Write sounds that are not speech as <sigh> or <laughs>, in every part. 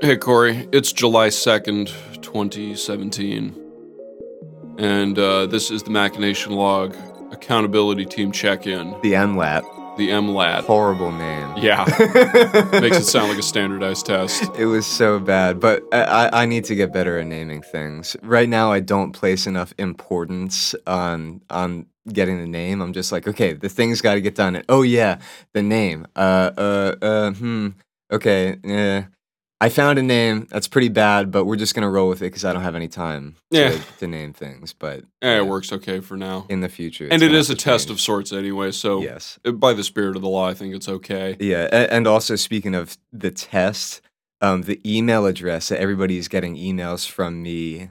Hey, Corey. It's July 2nd, 2017. And uh, this is the Machination Log Accountability Team Check In, The MLAT. the MLAT. Horrible name. Yeah, <laughs> makes it sound like a standardized test. It was so bad, but I, I I need to get better at naming things. Right now, I don't place enough importance on on getting the name. I'm just like, okay, the thing's got to get done. And, oh yeah, the name. Uh uh uh. Hmm. Okay. Yeah. I found a name that's pretty bad, but we're just gonna roll with it because I don't have any time to, Yeah. to name things. But Eh, yeah, it works okay for now. in the future. And it is a to test of sorts anyway, so yes. by the spirit of the law, I think it's okay. Yeah, and also speaking of the test, um, the email address that everybody is getting emails from me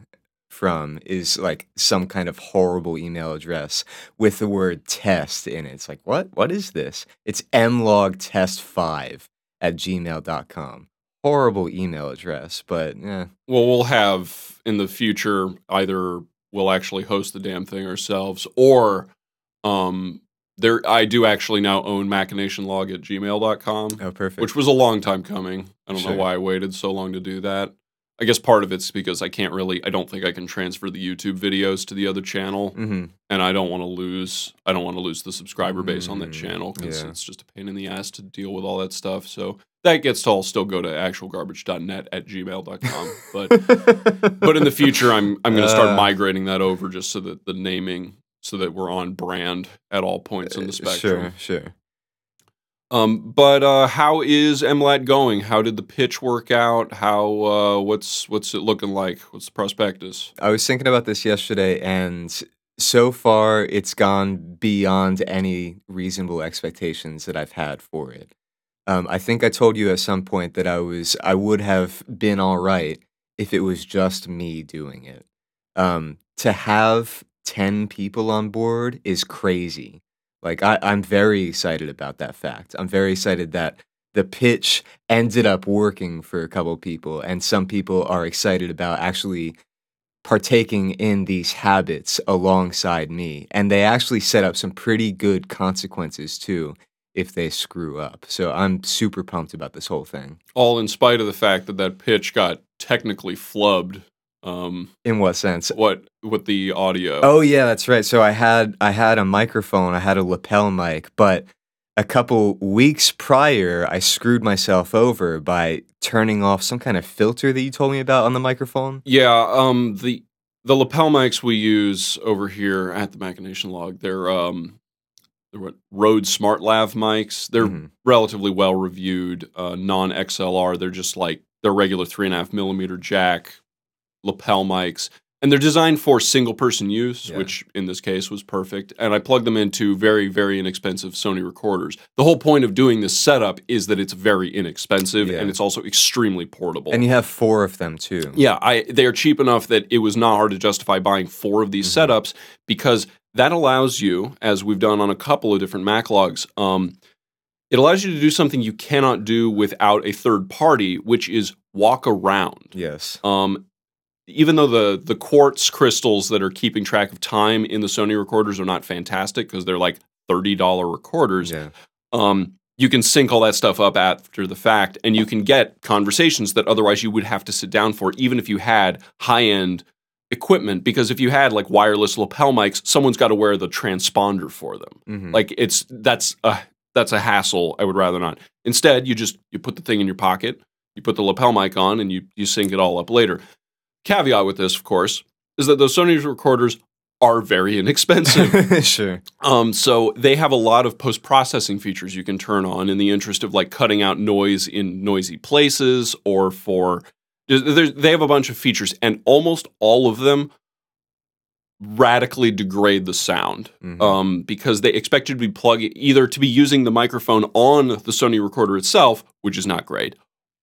from is like some kind of horrible email address with the word test in it. It's like, what? What is this? It's mlogtest5 at gmail.com. Horrible email address, but yeah. Well, we'll have in the future either we'll actually host the damn thing ourselves or um there I do actually now own machinationlog at gmail.com. Oh, perfect. which was a long time coming. I don't Sure. know why I waited so long to do that. I guess part of it's because I can't really, I don't think I can transfer the YouTube videos to the other channel, hmm and I don't want to lose, I don't want to lose the subscriber base on that Mm, channel because yeah. it's just a pain in the ass to deal with all that stuff. So that gets to all still go to actualgarbage.net at gmail.com. but <laughs> but in the future, I'm I'm going to start Uh. migrating that over just so that the naming, so that we're on brand at all points in the spectrum. Uh, Sure, sure. Um, but uh, how is MLAT going? How did the pitch work out? How uh, what's what's it looking like? What's the prospectus? I was thinking about this yesterday, and so far it's gone beyond any reasonable expectations that I've had for it. Um, I think I told you at some point that I was I would have been all right if it was just me doing it. Um, to have ten people on board is crazy. Like I, I'm very excited about that fact. I'm very excited that the pitch ended up working for a couple people, and some people are excited about actually partaking in these habits alongside me. And they actually set up some pretty good consequences too if they screw up. So I'm super pumped about this whole thing. All in spite of the fact that that pitch got technically flubbed. Um, In what sense? what with the audio? Oh yeah, that's right. So I had I had a microphone, I had a lapel mic, but a couple weeks prior I screwed myself over by turning off some kind of filter that you told me about on the microphone. Yeah. Um, the the lapel mics we use over here at the Machination Log, they're um, Rode Smart Lav mics. They're Mhm. relatively well reviewed, uh, non XLR. They're just like they're regular three and a half millimeter jack lapel mics, and they're designed for single person use, Yeah. which in this case was perfect. And I plugged them into very very inexpensive Sony recorders. The whole point of doing this setup is that it's very inexpensive Yeah. and it's also extremely portable. And you have four of them too. Yeah, I they are cheap enough that it was not hard to justify buying four of these Mhm. setups because that allows you, as we've done on a couple of different Maclogs, um, it allows you to do something you cannot do without a third party, which is walk around. Yes. Um, even though the the quartz crystals that are keeping track of time in the Sony recorders are not fantastic because they're like thirty dollar recorders, Yeah. um, you can sync all that stuff up after the fact, and you can get conversations that otherwise you would have to sit down for, even if you had high end equipment. Because if you had like wireless lapel mics, someone's got to wear the transponder for them. Mhm. Like it's that's a that's a hassle. I would rather not. Instead, you just you put the thing in your pocket, you put the lapel mic on, and you you sync it all up later. Caveat with this, of course, is that those Sony recorders are very <laughs> inexpensive. <laughs> sure. Um, so they have a lot of post processing features you can turn on in the interest of like cutting out noise in noisy places or for they have a bunch of features and almost all of them radically degrade the sound Mhm. um, because they expect you to be plugging either to be using the microphone on the Sony recorder itself, which is not great,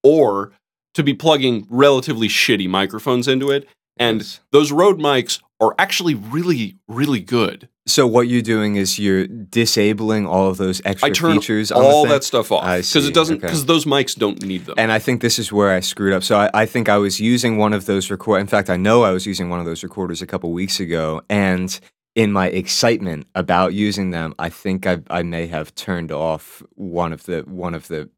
or to be plugging relatively shitty microphones into it. And Yes. those Rode mics are actually really, really good. So what you're doing is you're disabling all of those extra I turn features on all the thing. that stuff off because it doesn't okay. because those mics don't need them. And I think this is where I screwed up. So I, I think I was using one of those record. In fact, I know I was using one of those recorders a couple weeks ago, and in my excitement about using them, I think I, I may have turned off one of the one of the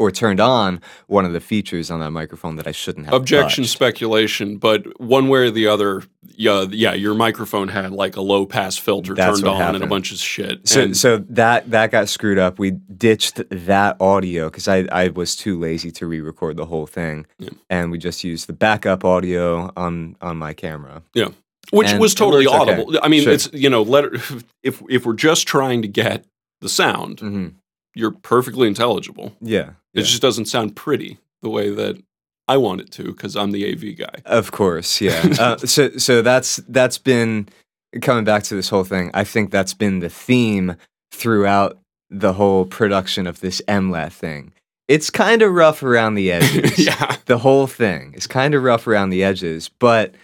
or turned on one of the features on that microphone that I shouldn't have. Objection, touched. speculation, but one way or the other, yeah, yeah, your microphone had like a low pass filter That's turned on and a bunch of shit. So, And- so that that got screwed up. We ditched that audio because I, I was too lazy to re-record the whole thing, Yeah. and we just used the backup audio on on my camera. Yeah. Which and was totally works okay. audible. I mean, Sure. it's you know, let if if we're just trying to get the sound, hmm you're perfectly intelligible. Yeah, It yeah. just doesn't sound pretty the way that I want it to because I'm the AV guy. Of course, yeah. <laughs> uh, so so that's that's been coming back to this whole thing. I think that's been the theme throughout the whole production of this MLAT thing. It's kind of rough around the <laughs> edges. yeah, The whole thing is kind of rough around the edges, but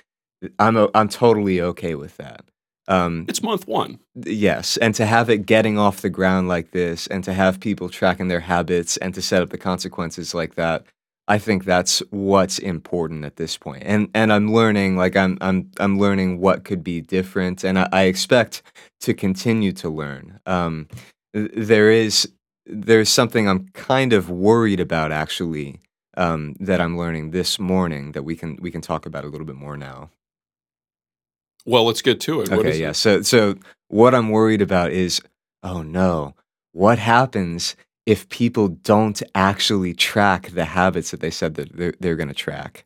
I'm o- I'm totally okay with that. Um, it's month one. yes, and to have it getting off the ground like this, and to have people tracking their habits, and to set up the consequences like that, I think that's what's important at this point. And and I'm learning, like I'm I'm I'm learning what could be different, and I, I expect to continue to learn. Um, there is there's something I'm kind of worried about actually um, that I'm learning this morning that we can we can talk about a little bit more now. Well, let's get to it. Okay, yeah. it? So so what I'm worried about is oh no, what happens if people don't actually track the habits that they said that they're, they're going to track?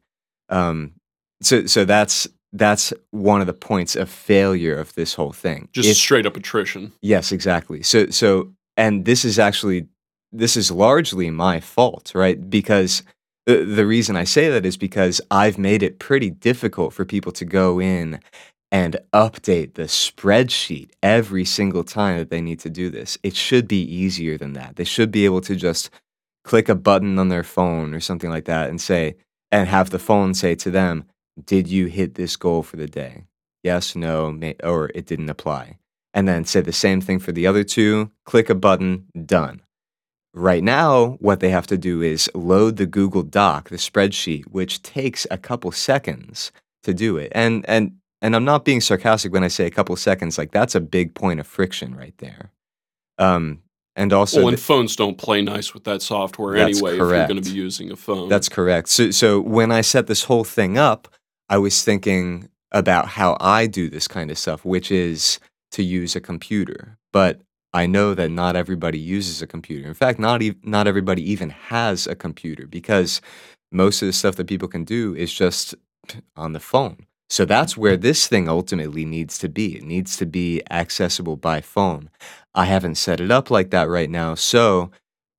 Um, so so that's that's one of the points of failure of this whole thing. Just If- straight up attrition. Yes, exactly. So so and this is actually this is largely my fault, right? Because the the reason I say that is because I've made it pretty difficult for people to go in and update the spreadsheet every single time that they need to do this. It should be easier than that. They should be able to just click a button on their phone or something like that and say and have the phone say to them, "Did you hit this goal for the day?" Yes, no, may, or it didn't apply and then say the same thing for the other two, click a button, done. Right now, what they have to do is load the Google Doc, the spreadsheet, which takes a couple seconds to do it. And and and I'm not being sarcastic when I say a couple seconds, like that's a big point of friction right there. Um and also well, the- and phones don't play nice with that software anyway. If you're going to be using a phone, That's correct. So, so when I set this whole thing up, I was thinking about how I do this kind of stuff, which is to use a computer. But I know that not everybody uses a computer. In fact, not ev- not everybody even has a computer because most of the stuff that people can do is just on the phone. So that's where this thing ultimately needs to be. It needs to be accessible by phone. I haven't set it up like that right now, so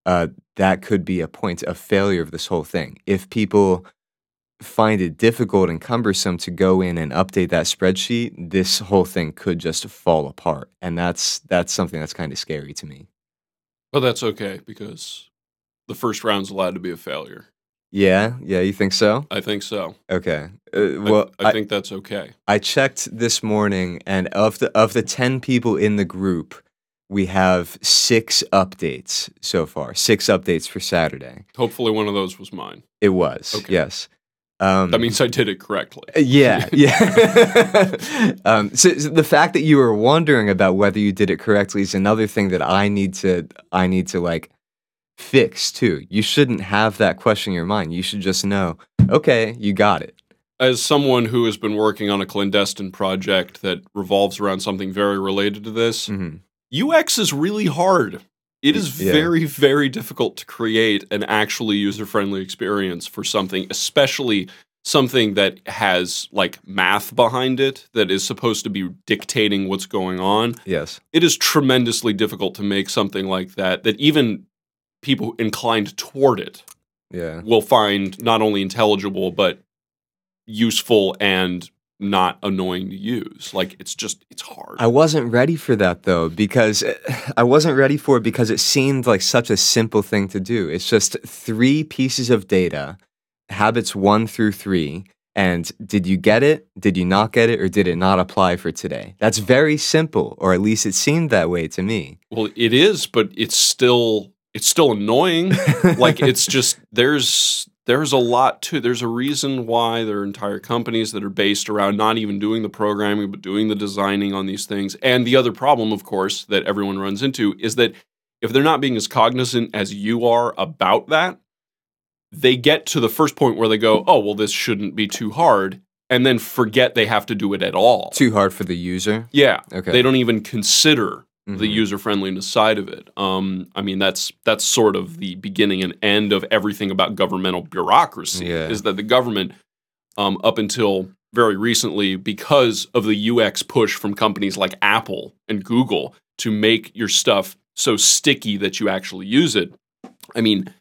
uh, that could be a point of failure of this whole thing. If people find it difficult and cumbersome to go in and update that spreadsheet, this whole thing could just fall apart, and that's that's something that's kind of scary to me. but that's okay because the first round's allowed to be a failure. Yeah, yeah, you think so? I think so. Okay. Uh, well, I, I, think that's okay. I checked this morning, and of the of the ten people in the group, we have six updates so far. Six updates for Saturday. Hopefully, one of those was mine. It was Okay. yes. Um, That means I did it correctly. Uh, Yeah, <laughs> yeah. <laughs> um, so, so the fact that you were wondering about whether you did it correctly is another thing that I need to I need to like fix too. You shouldn't have that question in your mind. You should just know, okay, you got it. As someone who has been working on a clandestine project that revolves around something very related to this, hmm UX is really hard. It is Yeah. very, very difficult to create an actually user friendly experience for something, especially something that has like math behind it that is supposed to be dictating what's going on. Yes. It is tremendously difficult to make something like that that even people inclined toward it Yeah. will find not only intelligible but useful and not annoying to use. Like it's just it's hard. I wasn't ready for that though because eh, I wasn't ready for it because it seemed like such a simple thing to do. It's just three pieces of data, habits 1 through 3, and did you get it? Did you not get it or did it not apply for today? That's very simple or at least it seemed that way to me. well, it is, but it's still it's still annoying. like <laughs> it's just there's there's a lot to there's a reason why there are entire companies that are based around not even doing the programming but doing the designing on these things and the other problem of course that everyone runs into is that if they're not being as cognizant as you are about that, they get to the first point where they go, "Oh, well this shouldn't be too hard." And then forget they have to do it at all. Too hard for the user. Yeah. Okay. They don't even consider the Mhm. user friendliness side of it. Um, I mean, that's that's sort of the beginning and end of everything about governmental bureaucracy. Yeah. Is that the government, um, up until very recently, because of the UX push from companies like Apple and Google to make your stuff so sticky that you actually use it. I mean,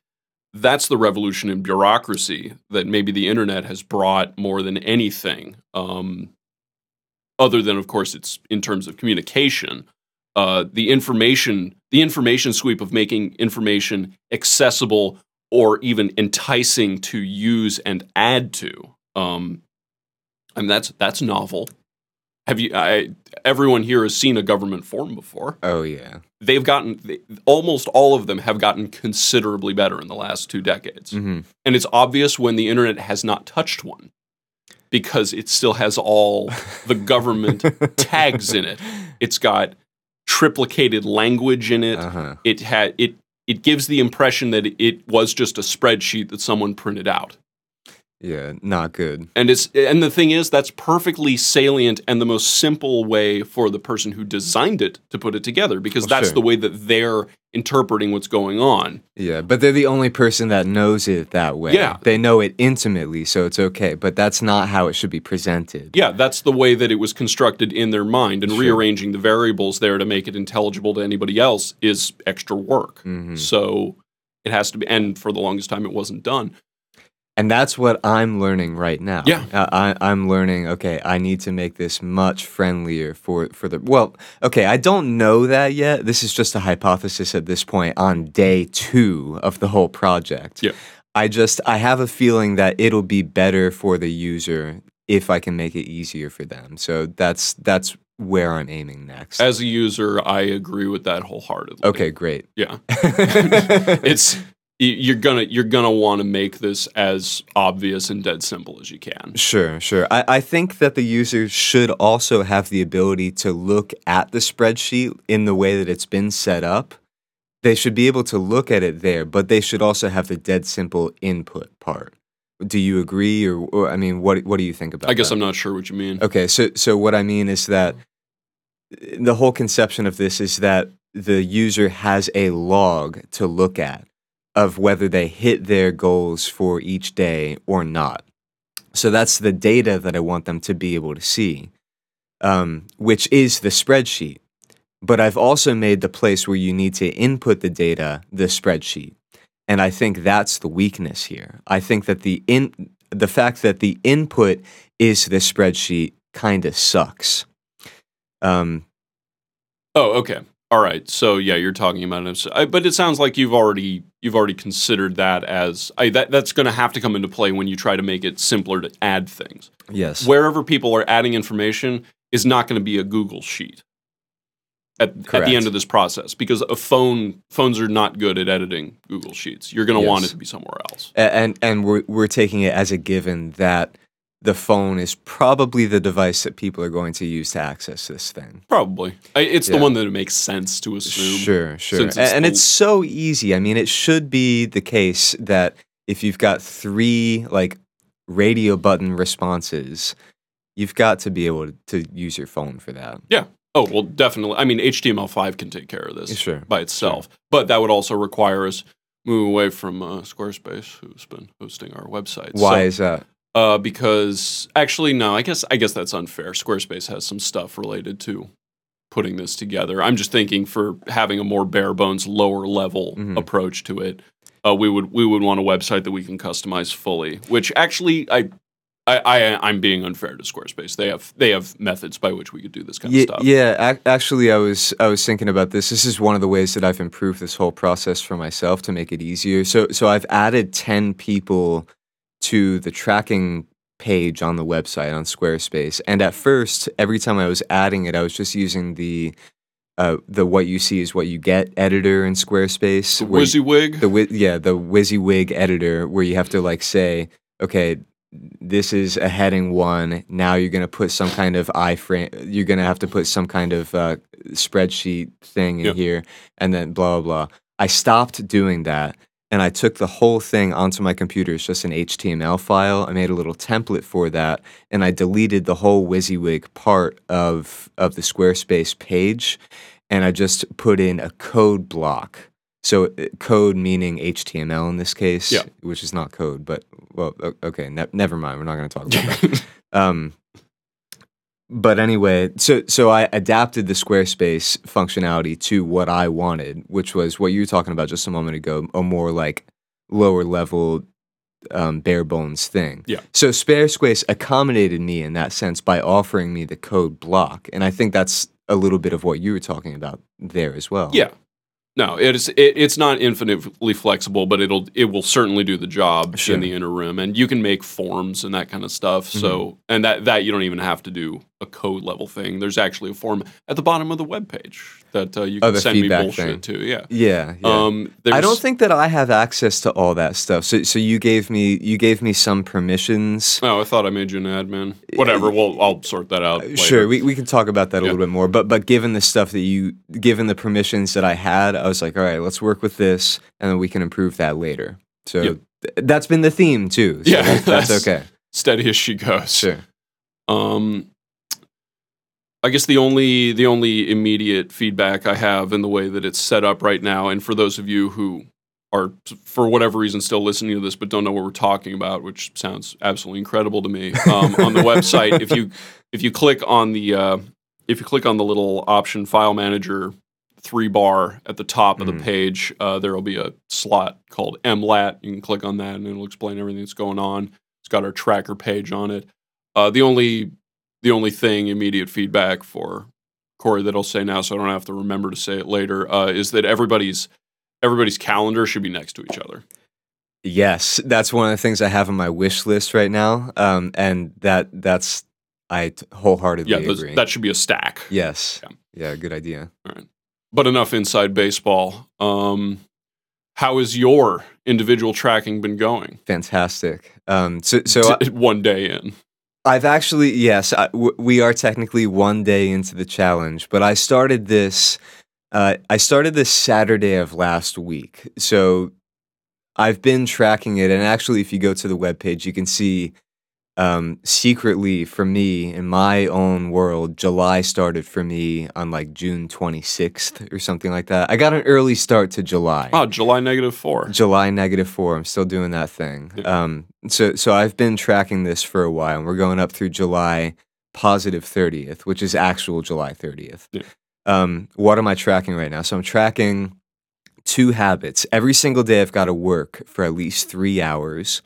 that's the revolution in bureaucracy that maybe the internet has brought more than anything. Um, other than, of course, it's in terms of communication. Uh, the information, the information sweep of making information accessible or even enticing to use and add to. Um, and that's that's novel. Have you? I, everyone here has seen a government form before Oh yeah. they've gotten they, almost all of them have gotten considerably better in the last two decades hmm and it's obvious when the internet has not touched one because it still has all the government <laughs> tags in it it's got triplicated language in it Uh huh. it had it it gives the impression that it was just a spreadsheet that someone printed out Yeah. Not good. and it's and the thing is that's perfectly salient and the most simple way for the person who designed it to put it together because Well, that's sure. the way that they're interpreting what's going on. Yeah, but they're the only person that knows it that way. Yeah. They know it intimately, so it's okay. But that's not how it should be presented. Yeah, that's the way that it was constructed in their mind and Sure. rearranging the variables there to make it intelligible to anybody else is extra work. hmm So it has to be and for the longest time it wasn't done. And that's what I'm learning right now. Yeah. Uh, I, I'm learning, okay, I need to make this much friendlier for, for the. Well, okay, I don't know that yet. This is just a hypothesis at this point on day two of the whole project. Yeah. I just, I have a feeling that it'll be better for the user if I can make it easier for them. So that's, that's where I'm aiming next. As a user, I agree with that wholeheartedly. okay, great. Yeah. <laughs> <laughs> it's you're gonna you're gonna want to make this as obvious and dead simple as you can. Sure, sure. I, I think that the user should also have the ability to look at the spreadsheet in the way that it's been set up. They should be able to look at it there, but they should also have the dead simple input part. Do you agree, or, or I mean, what what do you think about? I guess that? I'm not sure what you mean. Okay, so so what I mean is that the whole conception of this is that the user has a log to look at of whether they hit their goals for each day or not. So that's the data that I want them to be able to see, um, which is the spreadsheet. But I've also made the place where you need to input the data the spreadsheet. And I think that's the weakness here. I think that the in the fact that the input is the spreadsheet kind of sucks. Um, Oh, okay. All right. So yeah, you're talking about it, I- but it sounds like you've already you've already considered that as I, that that's going to have to come into play when you try to make it simpler to add things. yes. Wherever people are adding information is not going to be a Google sheet at, at the end of this process because a phone phones are not good at editing Google Sheets. You're going to want it to be somewhere else. And and we're we're taking it as a given that the phone is probably the device that people are going to use to access this thing. Probably. I, it's the one that it makes sense to assume. Sure, sure. it's and the- it's so easy. I mean, it should be the case that if you've got three like radio button responses, you've got to be able to, to use your phone for that. Yeah. Oh, well, definitely. I mean, HTML5 can take care of this Sure. by itself, but that would also require us move away from uh, Squarespace, who's been hosting our website. Why So, is that? Uh, because actually, no, I guess I guess that's unfair. Squarespace has some stuff related to putting this together. I'm just thinking for having a more bare bones, lower level Mhm. approach to it. Uh, we would we would want a website that we can customize fully. Which actually, I. I, I, I'm being unfair to Squarespace. They have they have methods by which we could do this kind Yeah, of stuff. yeah. ac- Actually, I was I was thinking about this. This is one of the ways that I've improved this whole process for myself to make it easier. So so I've added ten people to the tracking page on the website on Squarespace. And at first, every time I was adding it, I was just using the uh, the what you see is what you get editor in Squarespace. The you- WYSIWYG. the wi- yeah the WYSIWYG editor where you have to like say okay this is a heading one. Now you're going to put some kind of iframe. You're going to have to put some kind of uh, spreadsheet thing in Yep. here, and then blah blah blah. I stopped doing that, and I took the whole thing onto my computer. It's just an HTML file. I made a little template for that, and I deleted the whole WYSIWYG part of of the Squarespace page, and I just put in a code block. So uh, code meaning HTML in this case, Yeah. which is not code, but well, okay, ne- never mind. We're not going to talk about that. <laughs> Um, but anyway, so so I adapted the Squarespace functionality to what I wanted, which was what you were talking about just a moment ago, a more like lower level, um, bare bones thing. Yeah. So Squarespace accommodated me in that sense by offering me the code block, and I think that's a little bit of what you were talking about there as well. Yeah. No, it is. It, it's not infinitely flexible, but it'll it will certainly do the job Sure. in the inner interim, and you can make forms and that kind of stuff. So, mm-hmm. and that that you don't even have to do a code level thing. There's actually a form at the bottom of the web page that uh, you Oh, can send me bullshit thing. to. Yeah. Yeah. yeah. Um, I don't think that I have access to all that stuff. So, so you gave me you gave me some permissions. Oh, I thought I made you an admin. Whatever. Well, I'll sort that out. Later. Uh, Sure, we, we can talk about that a Yeah. little bit more. But but given the stuff that you given the permissions that I had, I was like, all right, let's work with this, and then we can improve that later. So Yep. th- that's been the theme too. So Yeah, <laughs> that's that's- okay. steady as she goes. Sure. Um, I guess the only the only immediate feedback I have in the way that it's set up right now, and for those of you who are for whatever reason still listening to this but don't know what we're talking about, which sounds absolutely incredible to me, um, on the website, if you if you click on the uh, if you click on the little option file manager three bar at the top of Mhm. the page, uh, there will be a slot called MLAT. You can click on that and it'll explain everything that's going on. It's got our tracker page on it. Uh, the only the only thing immediate feedback for Corey that I'll say now, so I don't have to remember to say it later, uh, is that everybody's everybody's calendar should be next to each other. Yes, that's one of the things I have on my wish list right now, um, and that that's I t- wholeheartedly Yeah, those, agree. that should be a stack. yes, Yeah. yeah, good idea. But enough inside baseball. Um, how has your individual tracking been going? Fantastic. Um, so so I- <laughs> one day in. I've actually yes, I, w- we are technically one day into the challenge, but I started this. Uh, I started this Saturday of last week, so I've been tracking it. And actually, if you go to the webpage, you can see um, secretly for me in my own world, July started for me on like June 26th or something like that. I got an early start to July. Oh, July negative four. July negative four. I'm still doing that thing. Yeah. Um, so so I've been tracking this for a while, and we're going up through July positive positive thirtieth, which is actual July thirtieth. Yeah. Um, what am I tracking right now? So I'm tracking two habits. Every single day, I've got to work for at least three hours,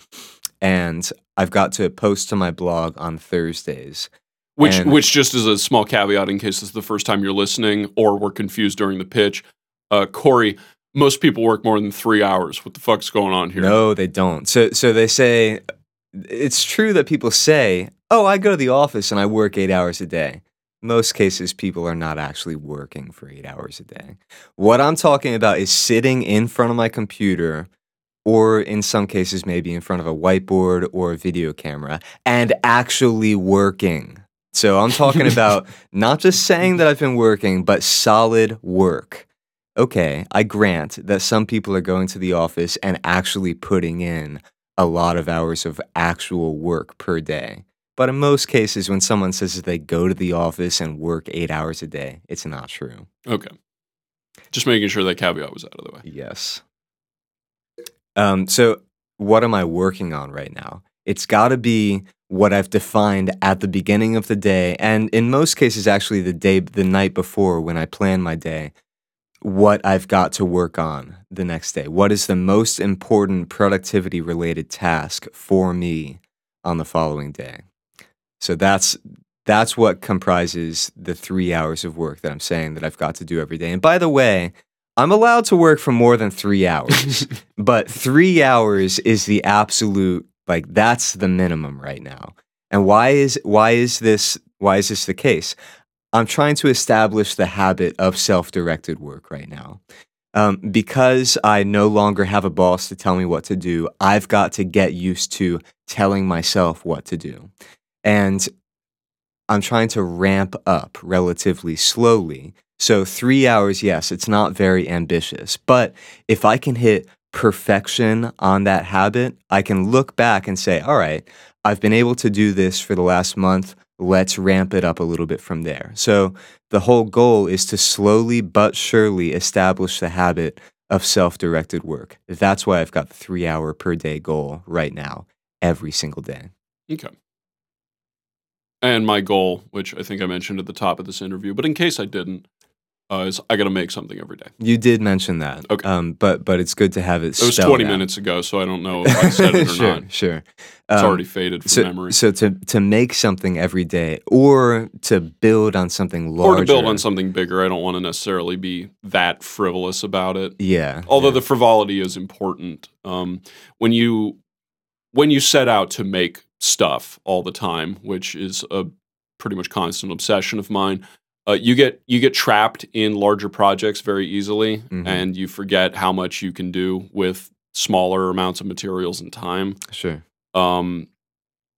and I've got to post to my blog on Thursdays. Which, And- which just as a small caveat, in case this is the first time you're listening or were confused during the pitch, uh, Corey, most people work more than three hours. What the fuck's going on here? No, they don't. So so they say it's true that people say, "Oh, I go to the office and I work 8 hours a day." Most cases people are not actually working for 8 hours a day. What I'm talking about is sitting in front of my computer or in some cases maybe in front of a whiteboard or a video camera and actually working. So I'm talking <laughs> about not just saying that I've been working, but solid work okay, I grant that some people are going to the office and actually putting in a lot of hours of actual work per day. But in most cases, when someone says that they go to the office and work eight hours a day, it's not true. Okay. Just making sure that caveat was out of the way. Yes. Um, so, what am I working on right now? It's got to be what I've defined at the beginning of the day, and in most cases, actually, the day, the night before when I plan my day, what I've got to work on the next day. What is the most important productivity related task for me on the following day? So that's that's what comprises the three hours of work that I'm saying that I've got to do every day. And by the way, I'm allowed to work for more than three hours, <laughs> but three hours is the absolute like that's the minimum right now. And why is why is this why is this the case? I'm trying to establish the habit of self-directed work right now. Um, because I no longer have a boss to tell me what to do, I've got to get used to telling myself what to do. And I'm trying to ramp up relatively slowly. So, three hours, yes, it's not very ambitious. But if I can hit perfection on that habit, I can look back and say, all right, I've been able to do this for the last month. Let's ramp it up a little bit from there. So, the whole goal is to slowly but surely establish the habit of self directed work. That's why I've got the three hour per day goal right now, every single day. Okay. And my goal, which I think I mentioned at the top of this interview, but in case I didn't, uh, is I got to make something every day. You did mention that. Okay. Um, but but it's good to have it. It was 20 out. minutes ago, so I don't know if I said it <laughs> or sure, not. sure. Sure. It's Um, already faded from so, memory. so to to make something every day, or to build on something larger, or to build on something bigger. I don't want to necessarily be that frivolous about it. Yeah. Although yeah. the frivolity is important. Um, when you when you set out to make stuff all the time, which is a pretty much constant obsession of mine, uh, you get you get trapped in larger projects very easily, Mhm. and you forget how much you can do with smaller amounts of materials and time. sure. Um,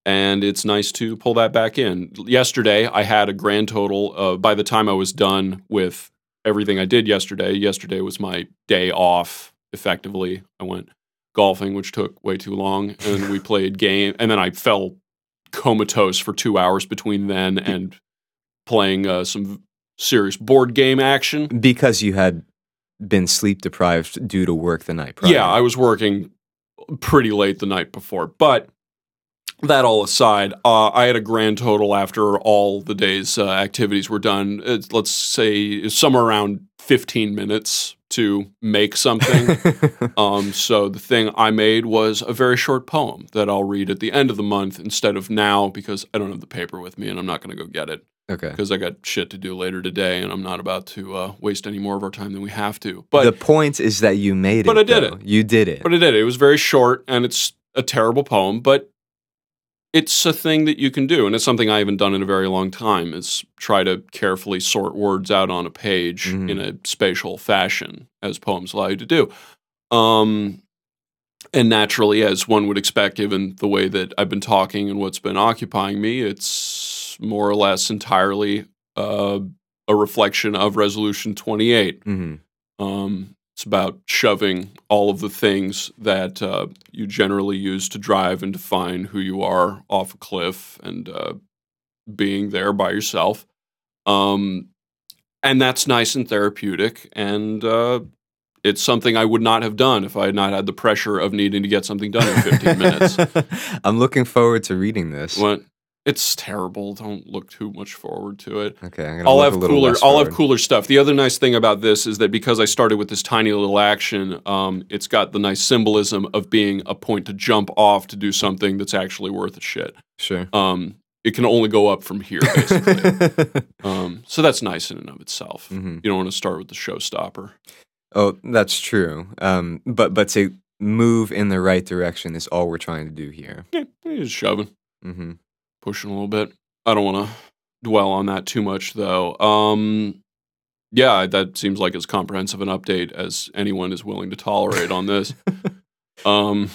and it's nice to pull that back in. Yesterday, I had a grand total. Uh, by the time I was done with everything I did yesterday, yesterday was my day off. Effectively, I went golfing, which took way too long, and we <laughs> played game. And then I fell comatose for two hours between then and playing uh, some serious board game action. Because you had been sleep deprived due to work the night prior. Yeah, I was working pretty late the night before. But that all aside, uh, I had a grand total after all the day's uh, activities were done. It's, let's say somewhere around 15 minutes to make something. <laughs> um, so the thing I made was a very short poem that I'll read at the end of the month instead of now because I don't have the paper with me and I'm not going to go get it okay. because I got shit to do later today and I'm not about to uh, waste any more of our time than we have to. But the point is that you made it. But I did though. it. You did it. But I did. It It was very short and it's a terrible poem, but it's a thing that you can do. And it's something I haven't done in a very long time is try to carefully sort words out on a page Mhm. in a spatial fashion as poems allow you to do. Um, and naturally, as one would expect, given the way that I've been talking and what's been occupying me, it's more or less entirely uh, a reflection of Resolution 28. hmm Um, it's about shoving all of the things that uh, you generally use to drive and define who you are off a cliff and uh, being there by yourself. Um, and that's nice and therapeutic. And uh, it's something I would not have done if I had not had the pressure of needing to get something done in 15 minutes. <laughs> I'm looking forward to reading this. What? It's terrible. Don't look too much forward to it. Okay, I'm gonna I'll look have cooler. I'll have cooler stuff. The other nice thing about this is that because I started with this tiny little action, um, it's got the nice symbolism of being a point to jump off to do something that's actually worth a shit. Sure. Um, it can only go up from here, basically. <laughs> um, so that's nice in and of itself. Mhm. You don't want to start with the showstopper. Oh, that's true. Um, but but to move in the right direction is all we're trying to do here. Yeah, just shoving, hmm pushing a little bit. I don't want to dwell on that too much, though. Um, yeah, that seems like as comprehensive an update as anyone is willing to tolerate on this. <laughs> Um,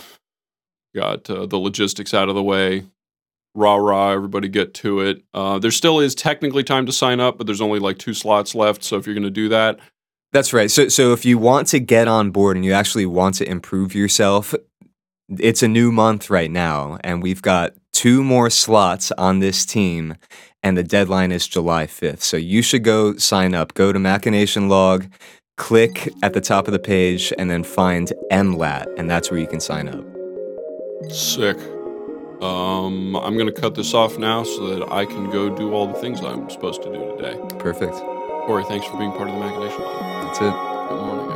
got uh, the logistics out of the way. Rah rah! Everybody get to it. Uh, there still is technically time to sign up, but there's only like two slots left. So if you're going to do that, That's right. So so if you want to get on board and you actually want to improve yourself, it's a new month right now, and we've got two more slots on this team, and the deadline is July 5th. So you should go sign up. Go to Machination Log, click at the top of the page, and then find MLAT, and that's where you can sign up. sick. Um, I'm going to cut this off now so that I can go do all the things I'm supposed to do today. Perfect. Corey, thanks for being part of the Machination Lab. That's it. Good morning.